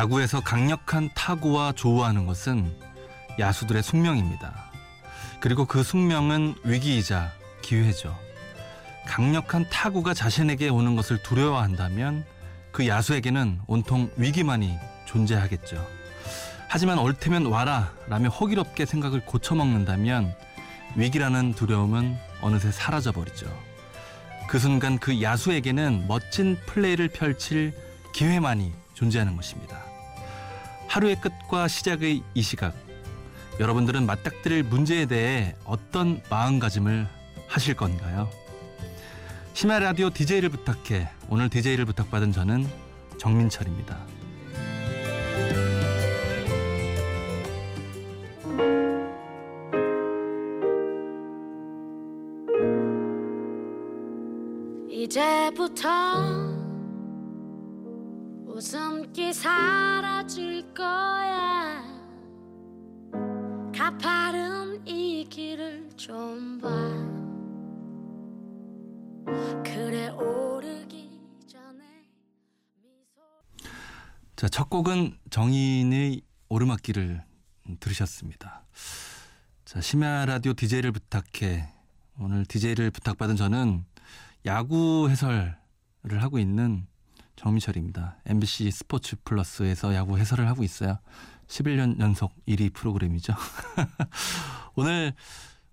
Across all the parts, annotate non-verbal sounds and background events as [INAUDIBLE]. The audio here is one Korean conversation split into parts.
야구에서 강력한 타구와 조우하는 것은 야수들의 숙명입니다. 그리고 그 숙명은 위기이자 기회죠. 강력한 타구가 자신에게 오는 것을 두려워한다면 그 야수에게는 온통 위기만이 존재하겠죠. 하지만 옳테면 와라 라며 호기롭게 생각을 고쳐먹는다면 위기라는 두려움은 어느새 사라져버리죠. 그 순간 그 야수에게는 멋진 플레이를 펼칠 기회만이 존재하는 것입니다. 하루의 끝과 시작의 이 시각, 여러분들은 맞닥뜨릴 문제에 대해 어떤 마음가짐을 하실 건가요? 심야 라디오 DJ를 부탁해 오늘 DJ를 부탁받은 저는 정민철입니다. 이제부터 웃음기 사라질 거야. 가파른 이 길을 좀 봐. 그래 오르기 전에 자, 첫 곡은 정인의 오르막길을 들으셨습니다. 자, 심야 라디오 DJ를 부탁해. 오늘 DJ를 부탁받은 저는 야구 해설을 하고 있는 정미철입니다. MBC 스포츠 플러스에서 야구 해설을 하고 있어요. 11년 연속 1위 프로그램이죠. [LAUGHS] 오늘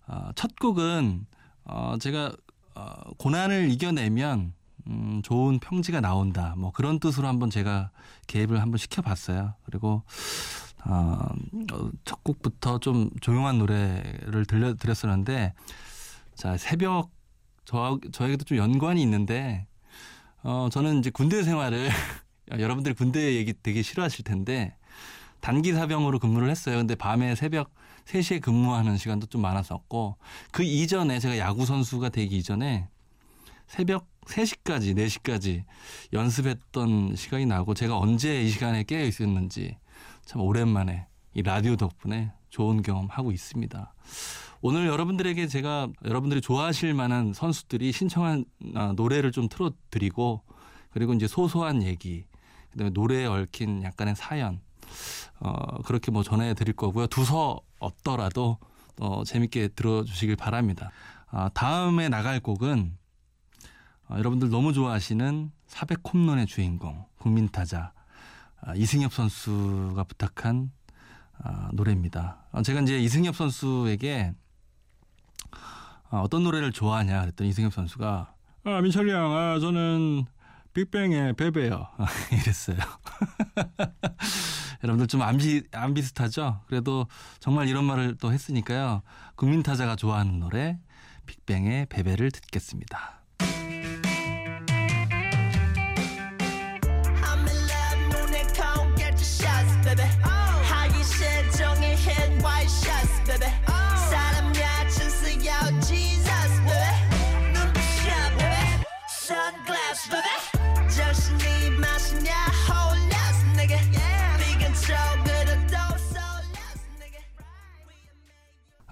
어, 첫 곡은 어, 제가 어, 고난을 이겨내면 음, 좋은 평지가 나온다. 뭐 그런 뜻으로 한번 제가 개입을 한번 시켜봤어요. 그리고 첫 곡부터 좀 조용한 노래를 들려드렸었는데 자 새벽 저 저에게도 좀 연관이 있는데 어 저는 이제 군대 생활을 [LAUGHS] 여러분들 군대 얘기 되게 싫어하실 텐데 단기 사병으로 근무를 했어요. 근데 밤에 새벽 3시에 근무하는 시간도 좀 많았었고 그 이전에 제가 야구 선수가 되기 이전에 새벽 3시까지 4시까지 연습했던 시간이 나고 제가 언제 이 시간에 깨어 있었는지 참 오랜만에 이 라디오 덕분에 좋은 경험 하고 있습니다. 오늘 여러분들에게 제가 여러분들이 좋아하실 만한 선수들이 신청한 아, 노래를 좀 틀어드리고 그리고 이제 소소한 얘기 그다음에 노래에 얽힌 약간의 사연 어 그렇게 뭐 전해드릴 거고요. 두서 없더라도 어 재밌게 들어주시길 바랍니다. 아, 다음에 나갈 곡은 어, 여러분들 너무 좋아하시는 400 홈런의 주인공 국민타자 아, 이승엽 선수가 부탁한 아, 노래입니다. 어, 제가 이제 이승엽 선수에게 아, 어떤 노래를 좋아하냐 그랬더니 이승엽 선수가 아, 민철이 형, 아, 저는 빅뱅의 베베요. [LAUGHS] 이랬어요. [LAUGHS] 여러분들 좀 안 비, 안 비슷하죠? 그래도 정말 이런 말을 또 했으니까요. 국민타자가 좋아하는 노래 빅뱅의 베베를 듣겠습니다.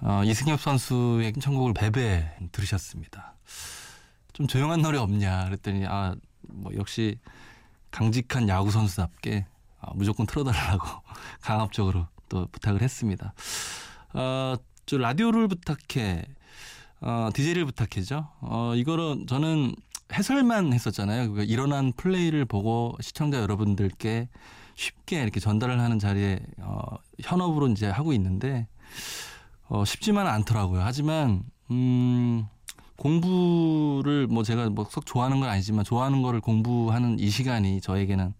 어, 이승엽 선수의 신청곡을 베베 들으셨습니다. 좀 조용한 노래 없냐 그랬더니 아 뭐 역시 강직한 야구 선수답게 아, 무조건 틀어달라고 [LAUGHS] 강압적으로 또 부탁을 했습니다. 어, 저 라디오를 부탁해, 어, DJ를 부탁해죠. 어, 이거는 저는 해설만 했었잖아요. 그 일어난 플레이를 보고 시청자 여러분들께 쉽게 이렇게 전달을 하는 자리에 어, 현업으로 이제 하고 있는데 어, 쉽지만은 않더라고요. 하지만 음, 공부를 뭐 제가 뭐썩 좋아하는 건 아니지만 좋아하는 거를 공부하는 이 시간이 저에게는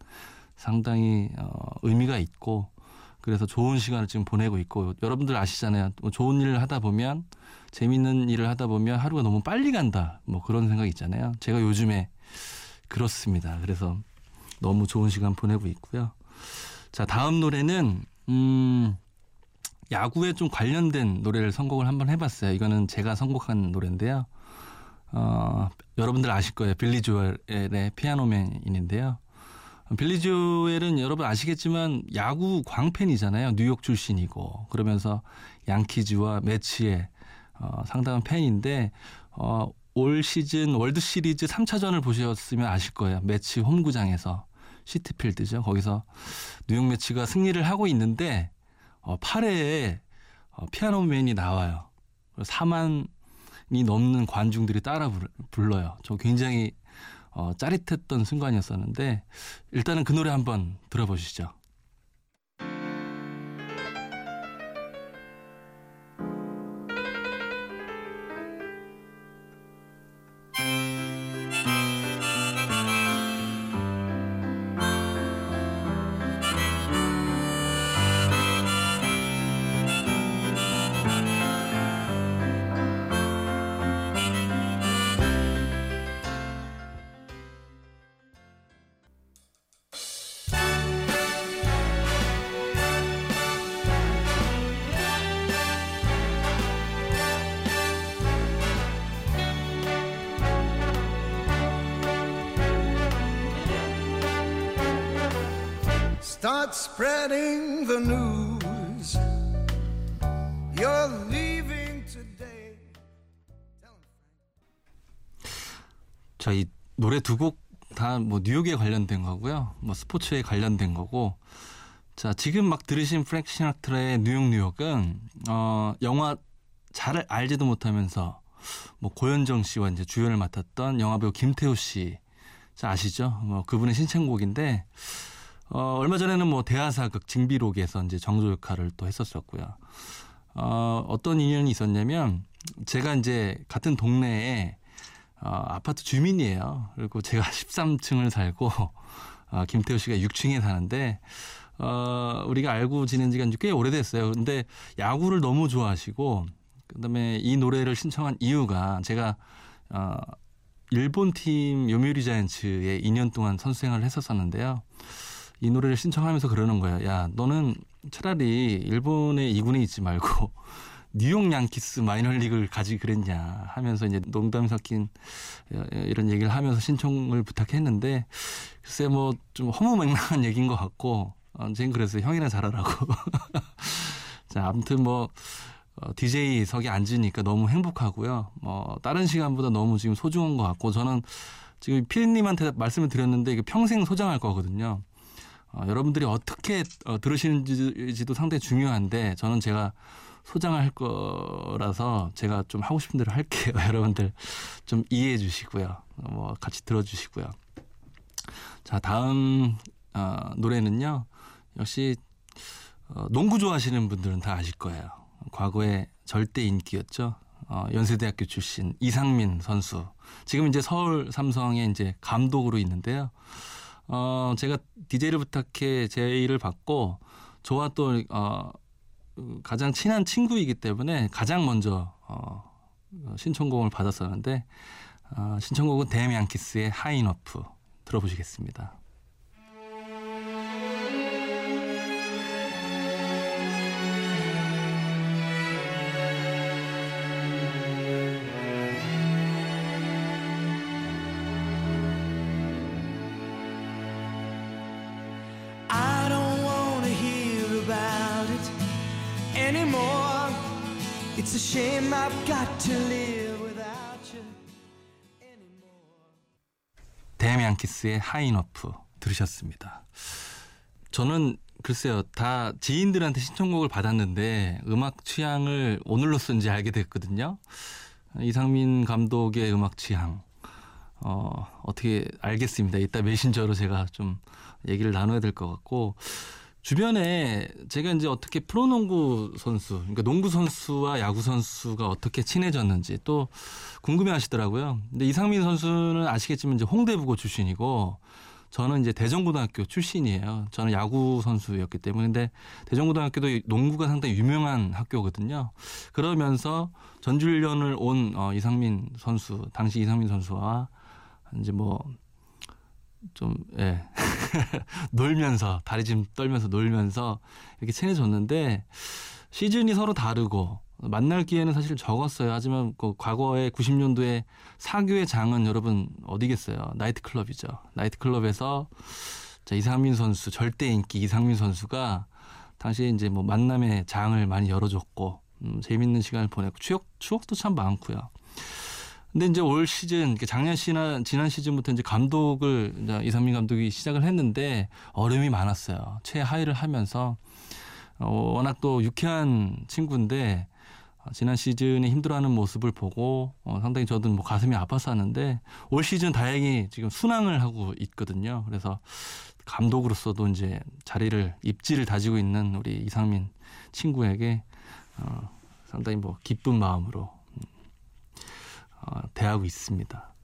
상당히 어, 의미가 있고 그래서 좋은 시간을 지금 보내고 있고 여러분들 아시잖아요. 뭐 좋은 일을 하다 보면 재밌는 일을 하다 보면 하루가 너무 빨리 간다. 뭐 그런 생각 있잖아요. 제가 요즘에 그렇습니다. 그래서 너무 좋은 시간 보내고 있고요. 자, 다음 노래는 음 야구에 좀 관련된 노래를 선곡을 한번 해봤어요. 이거는 제가 선곡한 노래인데요. 어, 여러분들 아실 거예요. 빌리 조엘의 Piano Man인데요. 빌리 조엘은 여러분 아시겠지만 야구 광팬이잖아요. 뉴욕 출신이고 그러면서 양키즈와 메츠의 어, 상당한 팬인데 어, 올 시즌 월드 시리즈 3차전을 보셨으면 아실 거예요. 메츠 홈구장에서 시티필드죠. 거기서 뉴욕 매치가 승리를 하고 있는데 어, 8회에 어, 피아노맨이 나와요. 4만이 넘는 관중들이 따라 불러요. 저 굉장히 어, 짜릿했던 순간이었었는데 일단은 그 노래 한번 들어보시죠. Start spreading the news. You're leaving today. 자, 이 노래 두 곡 다 뭐 뉴욕에 관련된 거고요. 뭐 스포츠에 관련된 거고. 자, 지금 막 들으신 프랭크 시나트라의 뉴욕 뉴욕은 어, 영화 잘 알지도 못하면서 뭐 고현정 씨와 이제 주연을 맡았던 영화배우 김태호 씨. 자, 아시죠? 뭐 그분의 신청곡인데 어, 얼마 전에는 뭐 대하사극 징비록에서 이제 정조 역할을 또 했었었고요. 어, 어떤 인연이 있었냐면 제가 이제 같은 동네에 어, 아파트 주민이에요. 그리고 제가 [LAUGHS] 13층을 살고 어, 김태우 씨가 6층에 사는데 어, 우리가 알고 지낸 지가 꽤 오래됐어요. 근데 야구를 너무 좋아하시고 그다음에 이 노래를 신청한 이유가 제가 어, 일본 팀 요미우리 자이언츠에 2년 동안 선수 생활을 했었었는데요. 이 노래를 신청하면서 그러는 거야. 야, 너는 차라리 일본에 이군에 있지 말고 [LAUGHS] 뉴욕 양키스 마이너리그를 가지 그랬냐 하면서 이제 농담이 섞인 이런 얘기를 하면서 신청을 부탁했는데 글쎄 뭐 좀 허무맹랑한 얘기인 것 같고 어, 쟤는 그래서 형이나 잘하라고. [LAUGHS] 자, 아무튼 뭐 어, DJ석에 앉으니까 너무 행복하고요. 뭐 다른 시간보다 너무 지금 소중한 것 같고 저는 지금 피디님한테 말씀을 드렸는데 이게 평생 소장할 거거든요. 어, 여러분들이 어떻게 어, 들으시는지도 상당히 중요한데 저는 제가 소장을 할 거라서 제가 좀 하고 싶은 대로 할게요. [LAUGHS] 여러분들 좀 이해해 주시고요. 뭐 같이 들어 주시고요. 자 다음 어, 노래는요. 역시 어, 농구 좋아하시는 분들은 다 아실 거예요. 과거에 절대 인기였죠. 어, 연세대학교 출신 이상민 선수. 지금 이제 서울 삼성의 이제 감독으로 있는데요. 어, 제가 DJ를 부탁해 제의를 받고 저와 또, 어, 가장 친한 친구이기 때문에 가장 먼저, 어, 신청곡을 받았었는데, 어, 신청곡은 Damn Yankees의 High Enough 들어보시겠습니다. Shame I've got to live without you anymore. Damn Yankees의 High Enough 들으셨습니다. 저는 글쎄요, 다 지인들한테 신청곡을 받았는데 음악 취향을 오늘로써 이제 알게 됐거든요. 이상민 감독의 음악 취향. 어, 어떻게 알겠습니다. 이따 메신저로 제가 좀 얘기를 나눠야 될 것 같고. 주변에 제가 이제 어떻게 프로농구 선수, 그러니까 농구 선수와 야구 선수가 어떻게 친해졌는지 또 궁금해 하시더라고요. 근데 이상민 선수는 아시겠지만 이제 홍대부고 출신이고 저는 이제 대전고등학교 출신이에요. 저는 야구 선수였기 때문에 근데 대전고등학교도 농구가 상당히 유명한 학교거든요. 그러면서 전주훈련을 온 어, 이상민 선수, 당시 이상민 선수와 이제 뭐 좀, 예. [LAUGHS] 놀면서, 다리 좀 떨면서 놀면서 이렇게 친해졌는데 시즌이 서로 다르고 만날 기회는 사실 적었어요. 하지만 그 과거에 90년도에 사교의 장은 여러분 어디겠어요? 나이트클럽이죠. 나이트클럽에서 자, 이상민 선수, 절대 인기 이상민 선수가 당시에 이제 뭐 만남의 장을 많이 열어줬고 음, 재밌는 시간을 보냈고 추억, 추억도 참 많고요. 근데 이제 올 시즌 작년 시나 지난 시즌부터 이제 감독을 이제 이상민 감독이 시작을 했는데 어려움이 많았어요. 최하위를 하면서 어, 워낙 또 유쾌한 친구인데 어, 지난 시즌에 힘들어하는 모습을 보고 어, 상당히 저도 뭐 가슴이 아팠었는데 올 시즌 다행히 지금 순항을 하고 있거든요. 그래서 감독으로서도 이제 자리를 입지를 다지고 있는 우리 이상민 친구에게 어, 상당히 뭐 기쁜 마음으로 대하고 있습니다.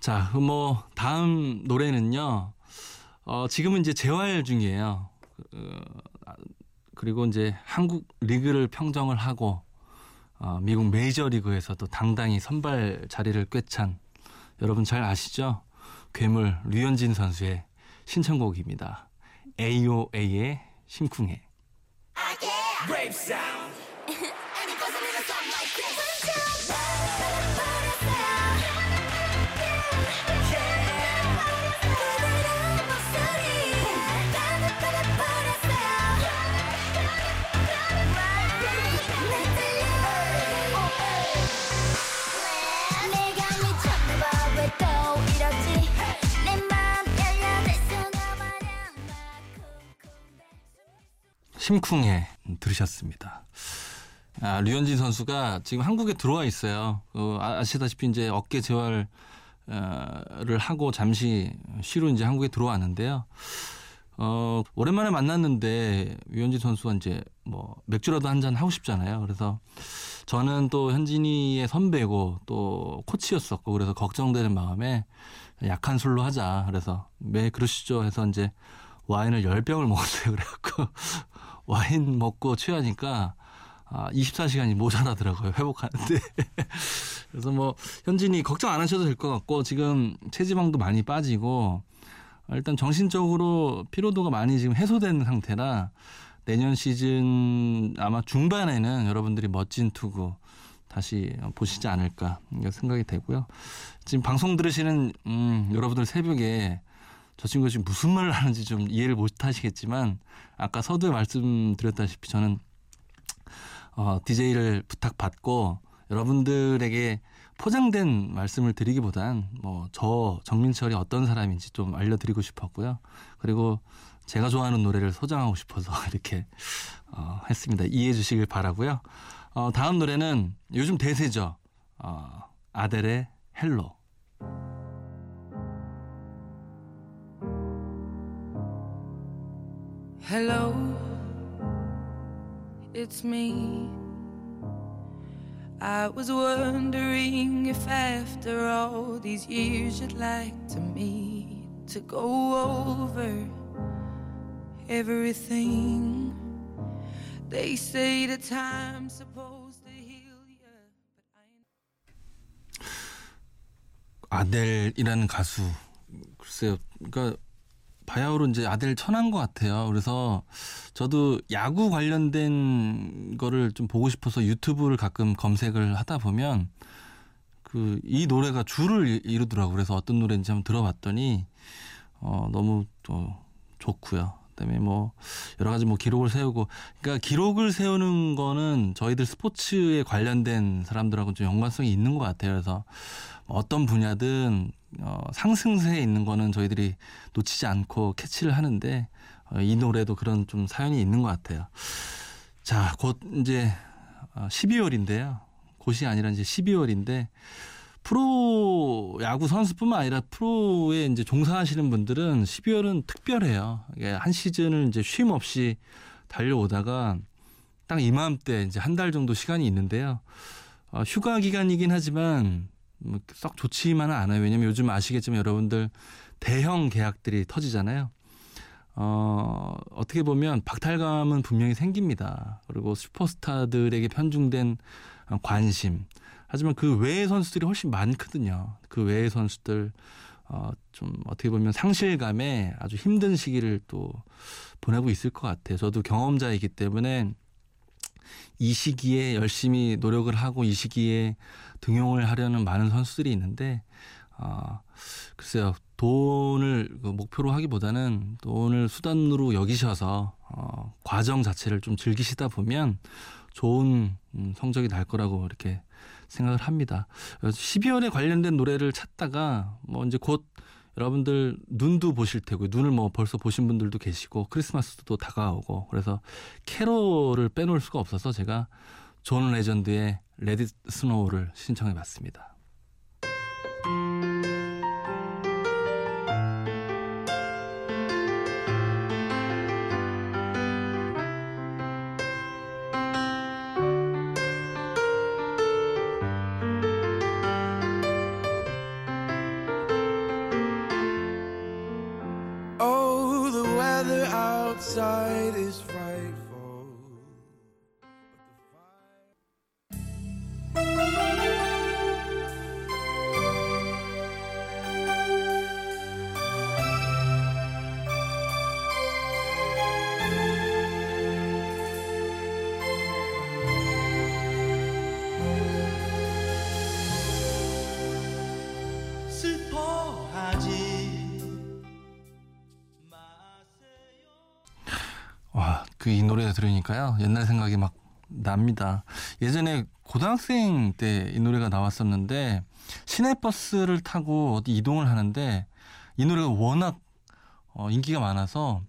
자, 뭐 다음 노래는요. 어, 지금은 이제 재활 중이에요. 어, 그리고 이제 한국 리그를 평정을 하고 어, 미국 메이저 리그에서도 당당히 선발 자리를 꿰찬 여러분 잘 아시죠? 괴물 류현진 선수의 신청곡입니다. AOA의 심쿵해. 심쿵해 들으셨습니다. 아, 류현진 선수가 지금 한국에 들어와 있어요. 어, 아시다시피 이제 어깨 재활을 하고 잠시 쉬러 이제 한국에 들어왔는데요. 어, 오랜만에 만났는데 류현진 선수가 이제 뭐 맥주라도 한 잔 하고 싶잖아요. 그래서 저는 또 현진이의 선배고 또 코치였었고 그래서 걱정되는 마음에 약한 술로 하자. 그래서 매 네, 그러시죠 해서 이제 와인을 10병을 [LAUGHS] 먹었어요. 그래갖고 와인 먹고 취하니까 아, 24시간이 모자라더라고요. 회복하는데. [LAUGHS] 그래서 뭐 현진이 걱정 안 하셔도 될 것 같고 지금 체지방도 많이 빠지고 일단 정신적으로 피로도가 많이 지금 해소된 상태라 내년 시즌 아마 중반에는 여러분들이 멋진 투구 다시 보시지 않을까 생각이 되고요. 지금 방송 들으시는 음, 여러분들 새벽에 저 친구가 지금 무슨 말을 하는지 좀 이해를 못 하시겠지만 아까 서두에 말씀드렸다시피 저는 어, DJ를 부탁받고 여러분들에게 포장된 말씀을 드리기보단 뭐 저 정민철이 어떤 사람인지 좀 알려드리고 싶었고요. 그리고 제가 좋아하는 노래를 소장하고 싶어서 [LAUGHS] 이렇게 어, 했습니다. 이해해 주시길 바라고요. 어, 다음 노래는 요즘 대세죠. 어, 아델의 헬로. Hello, it's me. I was wondering if after all these years you'd like to meet to go over everything. They say the time's supposed to heal you, but I. 아델이라는 가수 글쎄요, 그러니까 바야흐로 이제 아들 천한 것 같아요. 그래서 저도 야구 관련된 거를 좀 보고 싶어서 유튜브를 가끔 검색을 하다 보면 그 이 노래가 줄을 이루더라고요. 그래서 어떤 노래인지 한번 들어봤더니 어 너무 또 좋고요. 그다음에 뭐 여러 가지 뭐 기록을 세우고 그러니까 기록을 세우는 거는 저희들 스포츠에 관련된 사람들하고 좀 연관성이 있는 것 같아요. 그래서 어떤 분야든 어, 상승세에 있는 거는 저희들이 놓치지 않고 캐치를 하는데 어, 이 노래도 그런 좀 사연이 있는 것 같아요. 자, 곧 이제 12월인데요. 어, 곧이 아니라 이제 12월인데 프로 야구 선수뿐만 아니라 프로에 이제 종사하시는 분들은 12월은 특별해요. 한 시즌을 이제 쉼 없이 달려오다가 딱 이맘때 이제 한 달 정도 시간이 있는데요. 어, 휴가 기간이긴 하지만 뭐 썩 좋지만은 않아요. 왜냐면 요즘 아시겠지만 여러분들 대형 계약들이 터지잖아요. 어, 어떻게 보면 박탈감은 분명히 생깁니다. 그리고 슈퍼스타들에게 편중된 관심. 하지만 그 외의 선수들이 훨씬 많거든요. 그 외의 선수들, 어, 좀 어떻게 보면 상실감에 아주 힘든 시기를 또 보내고 있을 것 같아요. 저도 경험자이기 때문에 이 시기에 열심히 노력을 하고 이 시기에 등용을 하려는 많은 선수들이 있는데 어, 글쎄요 돈을 그 목표로 하기보다는 돈을 수단으로 여기셔서 어, 과정 자체를 좀 즐기시다 보면 좋은 음, 성적이 날 거라고 이렇게 생각을 합니다. 12월에 관련된 노래를 찾다가 뭐 이제 곧 여러분들 눈도 보실 테고 눈을 뭐 벌써 보신 분들도 계시고 크리스마스도 다가오고 그래서 캐롤을 빼놓을 수가 없어서 제가 존 레전드의 Let It Snow를 신청해 봤습니다. 그 이 노래 들으니까요. 옛날 생각이 막 납니다. 예전에 고등학생 때 이 노래가 나왔었는데 시내버스를 타고 어디 이동을 하는데 이 노래가 워낙 어, 인기가 많아서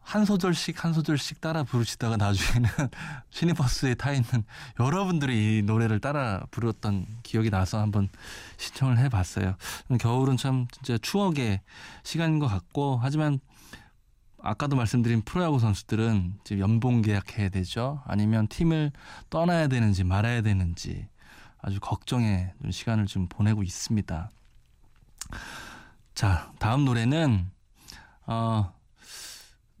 한 소절씩 한 소절씩 따라 부르시다가 나중에는 [LAUGHS] 시내버스에 타 있는 여러분들이 이 노래를 따라 부르던 기억이 나서 한번 신청을 해봤어요. 겨울은 참 진짜 추억의 시간인 것 같고 하지만 아까도 말씀드린 프로야구 선수들은 지금 연봉 계약해야 되죠. 아니면 팀을 떠나야 되는지 말아야 되는지 아주 걱정의 시간을 좀 보내고 있습니다. 자, 다음 노래는 어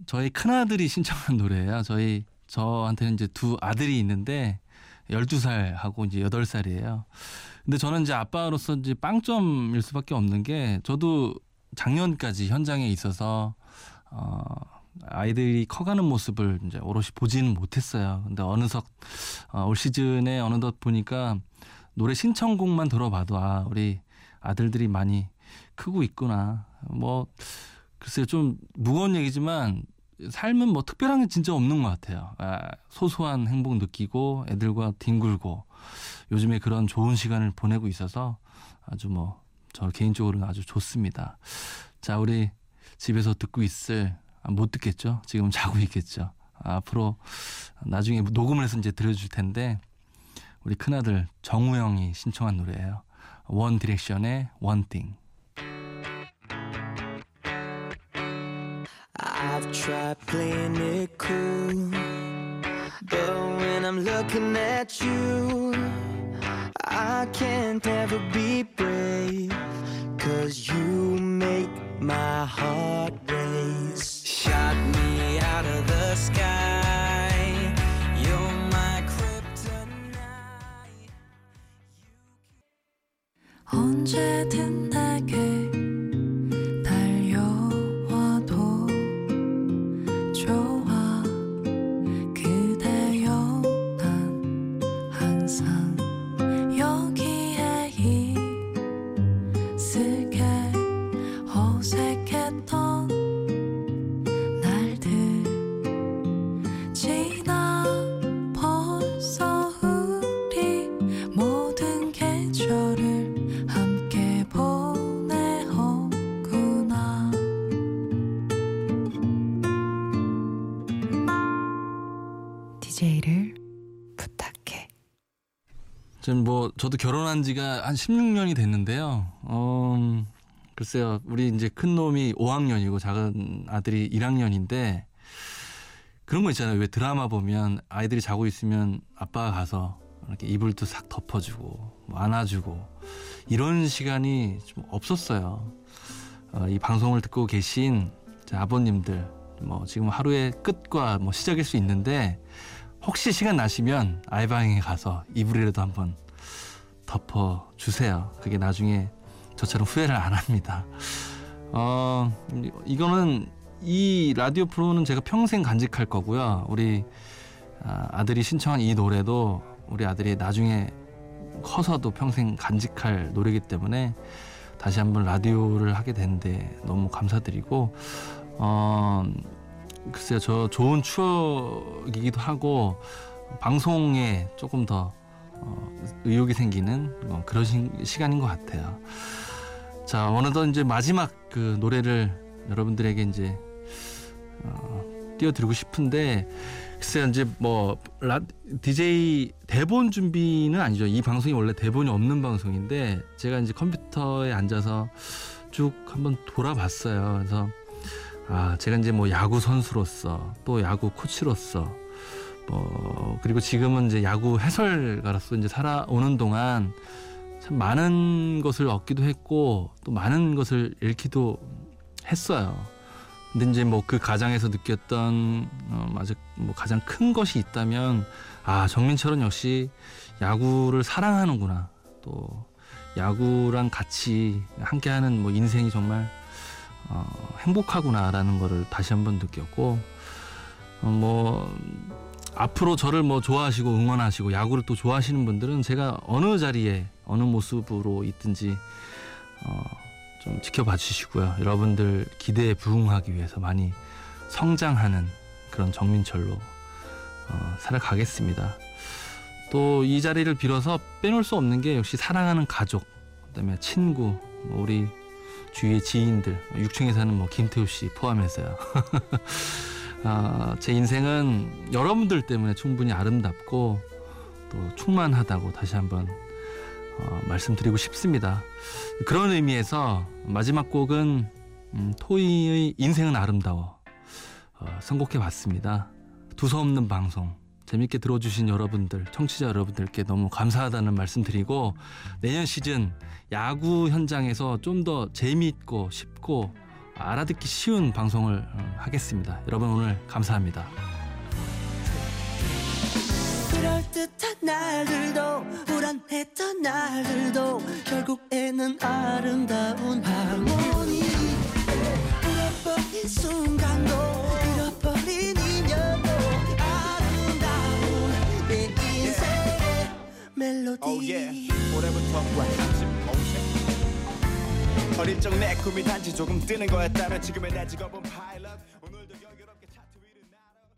저희 큰아들이 신청한 노래예요. 저희 저한테는 이제 두 아들이 있는데 12살하고 이제 8살이에요. 근데 저는 이제 아빠로서 이제 빵점일 수밖에 없는 게 저도 작년까지 현장에 있어서 어, 아이들이 커가는 모습을 이제 오롯이 보지는 못했어요. 근데 어느덧 어, 올 시즌에 어느덧 보니까 노래 신청곡만 들어봐도 아 우리 아들들이 많이 크고 있구나. 뭐 글쎄요 좀 무거운 얘기지만 삶은 뭐 특별한 게 진짜 없는 것 같아요. 아, 소소한 행복 느끼고 애들과 뒹굴고 요즘에 그런 좋은 시간을 보내고 있어서 아주 뭐 저 개인적으로는 아주 좋습니다. 자 우리 집에서 듣고 있을 아, 못 듣겠죠. 지금 자고 있겠죠. 앞으로 나중에 녹음을 해서 이제 들려줄 텐데 우리 큰아들 정우영이 신청한 노래예요. 원 디렉션의 One Thing. I've tried playing it cool But when I'm looking at you I can't ever be brave Cause you make my heart race. Shot me out of the sky. You're my kryptonite. 언제든 내 지금 뭐 저도 결혼한 지가 한 16년이 됐는데요. 어, 글쎄요. 우리 이제 큰 놈이 5학년이고 작은 아들이 1학년인데 그런 거 있잖아요. 왜 드라마 보면 아이들이 자고 있으면 아빠가 가서 이렇게 이불도 싹 덮어주고 뭐 안아주고 이런 시간이 좀 없었어요. 어, 이 방송을 듣고 계신 아버님들 뭐 지금 하루의 끝과 뭐 시작일 수 있는데 혹시 시간 나시면 아이방에 가서 이불이라도 한번 덮어 주세요. 그게 나중에 저처럼 후회를 안 합니다. 어, 이거는 이 라디오 프로는 제가 평생 간직할 거고요. 우리 아, 아들이 신청한 이 노래도 우리 아들이 나중에 커서도 평생 간직할 노래이기 때문에 다시 한번 라디오를 하게 된 데 너무 감사드리고 어, 글쎄요, 저 좋은 추억이기도 하고 방송에 조금 더 어, 의욕이 생기는 어, 그런 시, 시간인 것 같아요. 자 어느덧 이제 마지막 그 노래를 여러분들에게 이제 어, 띄워드리고 싶은데 글쎄요 이제 뭐 라, DJ 대본 준비는 아니죠. 이 방송이 원래 대본이 없는 방송인데 제가 이제 컴퓨터에 앉아서 쭉 한번 돌아봤어요. 그래서 아 제가 이제 뭐 야구 선수로서 또 야구 코치로서 뭐 그리고 지금은 이제 야구 해설가로서 이제 살아오는 동안 참 많은 것을 얻기도 했고 또 많은 것을 잃기도 했어요. 근데 이제 뭐 그 가장에서 느꼈던 어, 맞아 뭐 가장 큰 것이 있다면 아 정민철은 역시 야구를 사랑하는구나 또 야구랑 같이 함께하는 뭐 인생이 정말 어, 행복하구나라는 거를 다시 한번 느꼈고 어, 뭐 앞으로 저를 뭐 좋아하시고 응원하시고 야구를 또 좋아하시는 분들은 제가 어느 자리에 어느 모습으로 있든지 어, 좀 지켜봐 주시고요. 여러분들 기대에 부응하기 위해서 많이 성장하는 그런 정민철로 어, 살아가겠습니다. 또 이 자리를 빌어서 빼놓을 수 없는 게 역시 사랑하는 가족, 그다음에 친구, 뭐 우리 주위의 지인들, 6층에 사는 뭐 김태우 씨 포함해서요. [LAUGHS] 아, 제 인생은 여러분들 때문에 충분히 아름답고 또 충만하다고 다시 한번 어, 말씀드리고 싶습니다. 그런 의미에서 마지막 곡은 음, 토이의 인생은 아름다워 어, 선곡해 봤습니다. 두서없는 방송 재밌게 들어주신 여러분들 청취자 여러분들께 너무 감사하다는 말씀드리고 내년 시즌 야구 현장에서 좀 더 재미있고 쉽고 알아듣기 쉬운 방송을 어, 하겠습니다. 여러분 오늘 감사합니다. 그럴듯한 날들도 불안했던 날들도 결국에는 아름다운 하모니 잃어버린 순간도 멜로디. Oh yeah. 올해부터 같이 몽생. 어릴 적 내 꿈이 단지 조금 뜨는 거였다면 지금의 내 직업은 파이